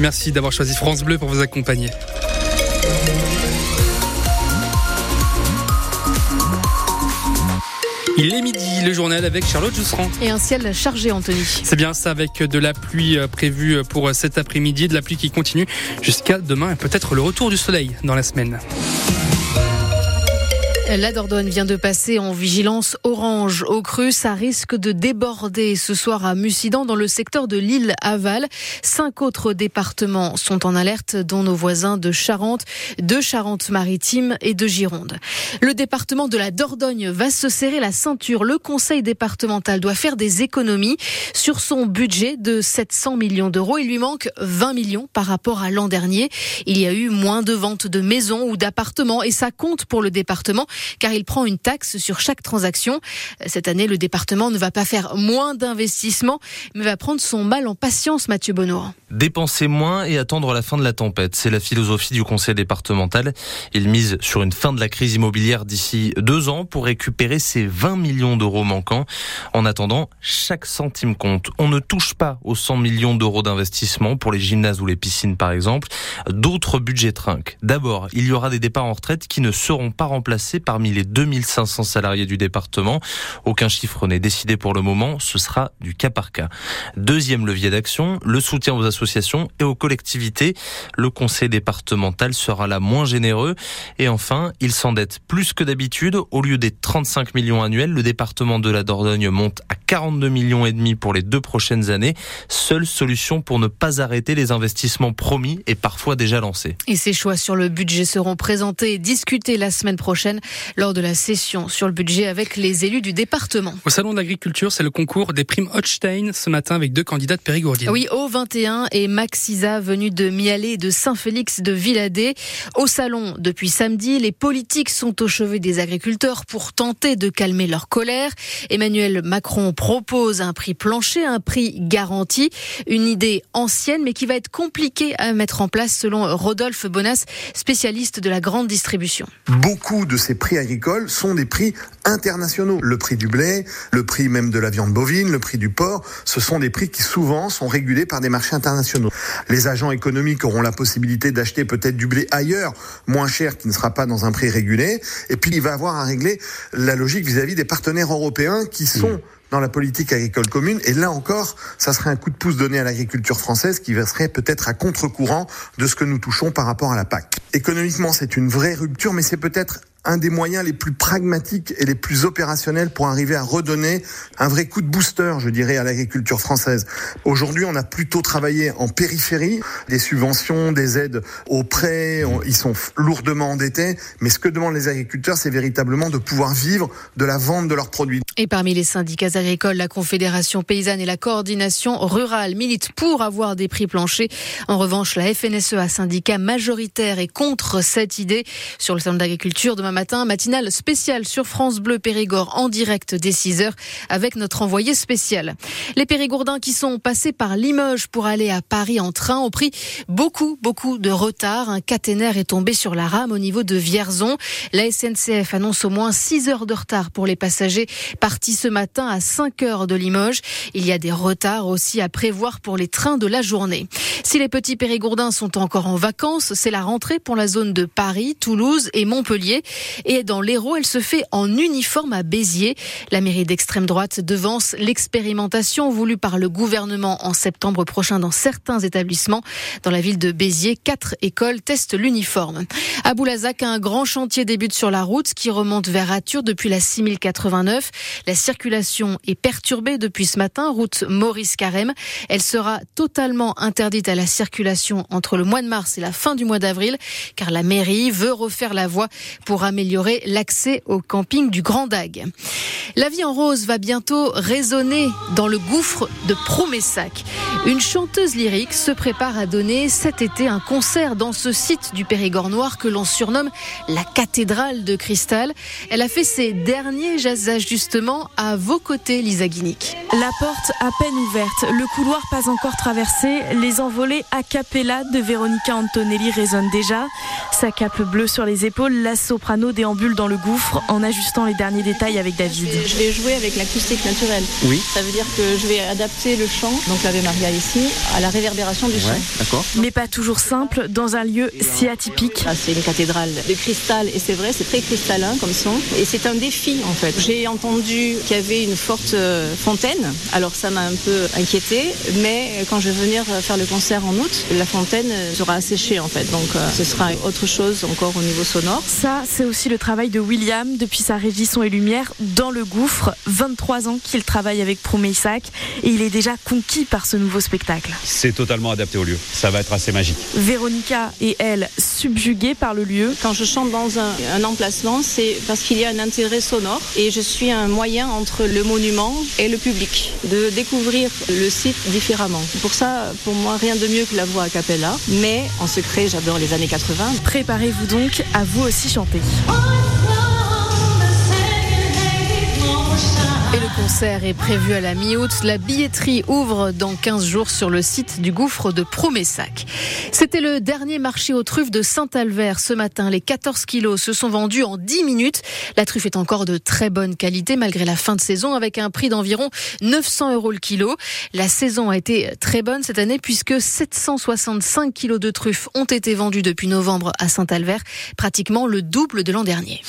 Merci d'avoir choisi France Bleu pour vous accompagner. Il est midi, le journal avec Charlotte Jousserand. Et un ciel chargé, Anthony. C'est bien ça, avec de la pluie euh, prévue pour cet après-midi, de la pluie qui continue jusqu'à demain et peut-être le retour du soleil dans la semaine. La Dordogne vient de passer en vigilance orange au cru. Ça risque de déborder ce soir à Mussidan dans le secteur de l'île Aval. Cinq autres départements sont en alerte, dont nos voisins de Charente, de Charente-Maritime et de Gironde. Le département de la Dordogne va se serrer la ceinture. Le conseil départemental doit faire des économies sur son budget de 700 millions d'euros. Il lui manque 20 millions par rapport à l'an dernier. Il y a eu moins de ventes de maisons ou d'appartements et ça compte pour le département car il prend une taxe sur chaque transaction. Cette année, le département ne va pas faire moins d'investissements, mais va prendre son mal en patience, Mathieu Bonneau. Dépenser moins et attendre la fin de la tempête, c'est la philosophie du conseil départemental. Il mise sur une fin de la crise immobilière d'ici deux ans pour récupérer ces 20 millions d'euros manquants. En attendant, chaque centime compte. On ne touche pas aux 100 millions d'euros d'investissement pour les gymnases ou les piscines par exemple. D'autres budgets trinquent. D'abord, il y aura des départs en retraite qui ne seront pas remplacés parmi les 2500 salariés du département. Aucun chiffre n'est décidé pour le moment, ce sera du cas par cas. Deuxième levier d'action, le soutien aux associations et aux collectivités. Le conseil départemental sera là moins généreux. Et enfin, il s'endette plus que d'habitude. Au lieu des 35 millions annuels, le département de la Dordogne monte à 42 millions et demi pour les deux prochaines années. Seule solution pour ne pas arrêter les investissements promis et parfois déjà lancés. Et ces choix sur le budget seront présentés et discutés la semaine prochaine lors de la session sur le budget avec les élus du département. Au salon de l'agriculture, c'est le concours des primes Hotstein ce matin avec deux candidates périgourdiennes. Oui, au 21 et Max Isa venu de Mialet et de Saint-Félix de Villadé. Au salon, depuis samedi, les politiques sont au chevet des agriculteurs pour tenter de calmer leur colère. Emmanuel Macron propose un prix plancher, un prix garanti, une idée ancienne mais qui va être compliquée à mettre en place selon Rodolphe Bonas, spécialiste de la grande distribution. Beaucoup de ces prix agricoles sont des prix internationaux. Le prix du blé, le prix même de la viande bovine, le prix du porc, ce sont des prix qui souvent sont régulés par des marchés internationaux. Les agents économiques auront la possibilité d'acheter peut-être du blé ailleurs, moins cher, qui ne sera pas dans un prix régulé. Et puis il va avoir à régler la logique vis-à-vis des partenaires européens qui sont dans la politique agricole commune. Et là encore, ça serait un coup de pouce donné à l'agriculture française qui serait peut-être à contre-courant de ce que nous touchons par rapport à la PAC. Économiquement, c'est une vraie rupture, mais c'est peut-être un des moyens les plus pragmatiques et les plus opérationnels pour arriver à redonner un vrai coup de booster, je dirais, à l'agriculture française. Aujourd'hui, on a plutôt travaillé en périphérie, des subventions, des aides aux prêts, ils sont lourdement endettés, mais ce que demandent les agriculteurs, c'est véritablement de pouvoir vivre de la vente de leurs produits. Et parmi les syndicats agricoles, la Confédération paysanne et la coordination rurale militent pour avoir des prix planchers. En revanche, la FNSEA, syndicat majoritaire, est contre cette idée. Sur le salon d'agriculture, demain matin, matinale spéciale sur France Bleu Périgord en direct dès 6 heures avec notre envoyé spécial. Les Périgourdins qui sont passés par Limoges pour aller à Paris en train ont pris beaucoup, beaucoup de retard. Un caténaire est tombé sur la rame au niveau de Vierzon. La SNCF annonce au moins 6 heures de retard pour les passagers partis ce matin à 5 heures de Limoges. Il y a des retards aussi à prévoir pour les trains de la journée. Si les petits Périgourdins sont encore en vacances, c'est la rentrée pour la zone de Paris, Toulouse et Montpellier. Et dans l'Hérault, elle se fait en uniforme à Béziers. La mairie d'extrême droite devance l'expérimentation voulue par le gouvernement en septembre prochain dans certains établissements. Dans la ville de Béziers, quatre écoles testent l'uniforme. À Boulazac, un grand chantier débute sur la route qui remonte vers Atur depuis la 6089. La circulation est perturbée depuis ce matin, route Maurice Carême. Elle sera totalement interdite à la circulation entre le mois de mars et la fin du mois d'avril, car la mairie veut refaire la voie pour améliorer l'accès au camping du Grand Dague. La vie en rose va bientôt résonner dans le gouffre de Promessac. Une chanteuse lyrique se prépare à donner cet été un concert dans ce site du Périgord noir que l'on surnomme la cathédrale de cristal. Elle a fait ses derniers ajustements à vos côtés, Lisa Guinic. La porte à peine ouverte, le couloir pas encore traversé, les envolées a cappella de Véronica Antonelli résonnent déjà. Sa cape bleue sur les épaules, la soprano soprano déambule dans le gouffre en ajustant les derniers détails avec David. Je vais jouer avec l'acoustique naturelle. Oui. Ça veut dire que je vais adapter le chant, donc l'Ave Maria ici, à la réverbération du Ouais, son. d'accord. Mais pas toujours simple dans un lieu si atypique. Ah, c'est une cathédrale de cristal et c'est vrai, c'est très cristallin comme son. Et c'est un défi en fait. J'ai entendu qu'il y avait une forte euh, fontaine, alors ça m'a un peu inquiété, mais quand je vais venir faire le concert en août, la fontaine euh, sera asséchée en fait. Donc euh, ce sera autre chose encore au niveau sonore. Ça, c'est aussi le travail de William depuis sa régie son et lumière dans le gouffre. 23 ans qu'il travaille avec Promeissac et il est déjà conquis par ce nouveau spectacle. C'est totalement adapté au lieu. Ça va être assez magique. Véronica et elle, subjuguées par le lieu. Quand je chante dans un, un emplacement, c'est parce qu'il y a un intérêt sonore et je suis un moyen entre le monument et le public de découvrir le site différemment. Pour ça, pour moi, rien de mieux que la voix a cappella. Mais en secret, j'adore les années 80. Préparez-vous donc à vous aussi chanter. Et concert est prévu à la mi-août. La billetterie ouvre dans 15 jours sur le site du gouffre de Promessac. C'était le dernier marché aux truffes de Saint-Albert ce matin. Les 14 kilos se sont vendus en 10 minutes. La truffe est encore de très bonne qualité malgré la fin de saison avec un prix d'environ 900 euros le kilo. La saison a été très bonne cette année puisque 765 kilos de truffes ont été vendus depuis novembre à Saint-Albert, pratiquement le double de l'an dernier.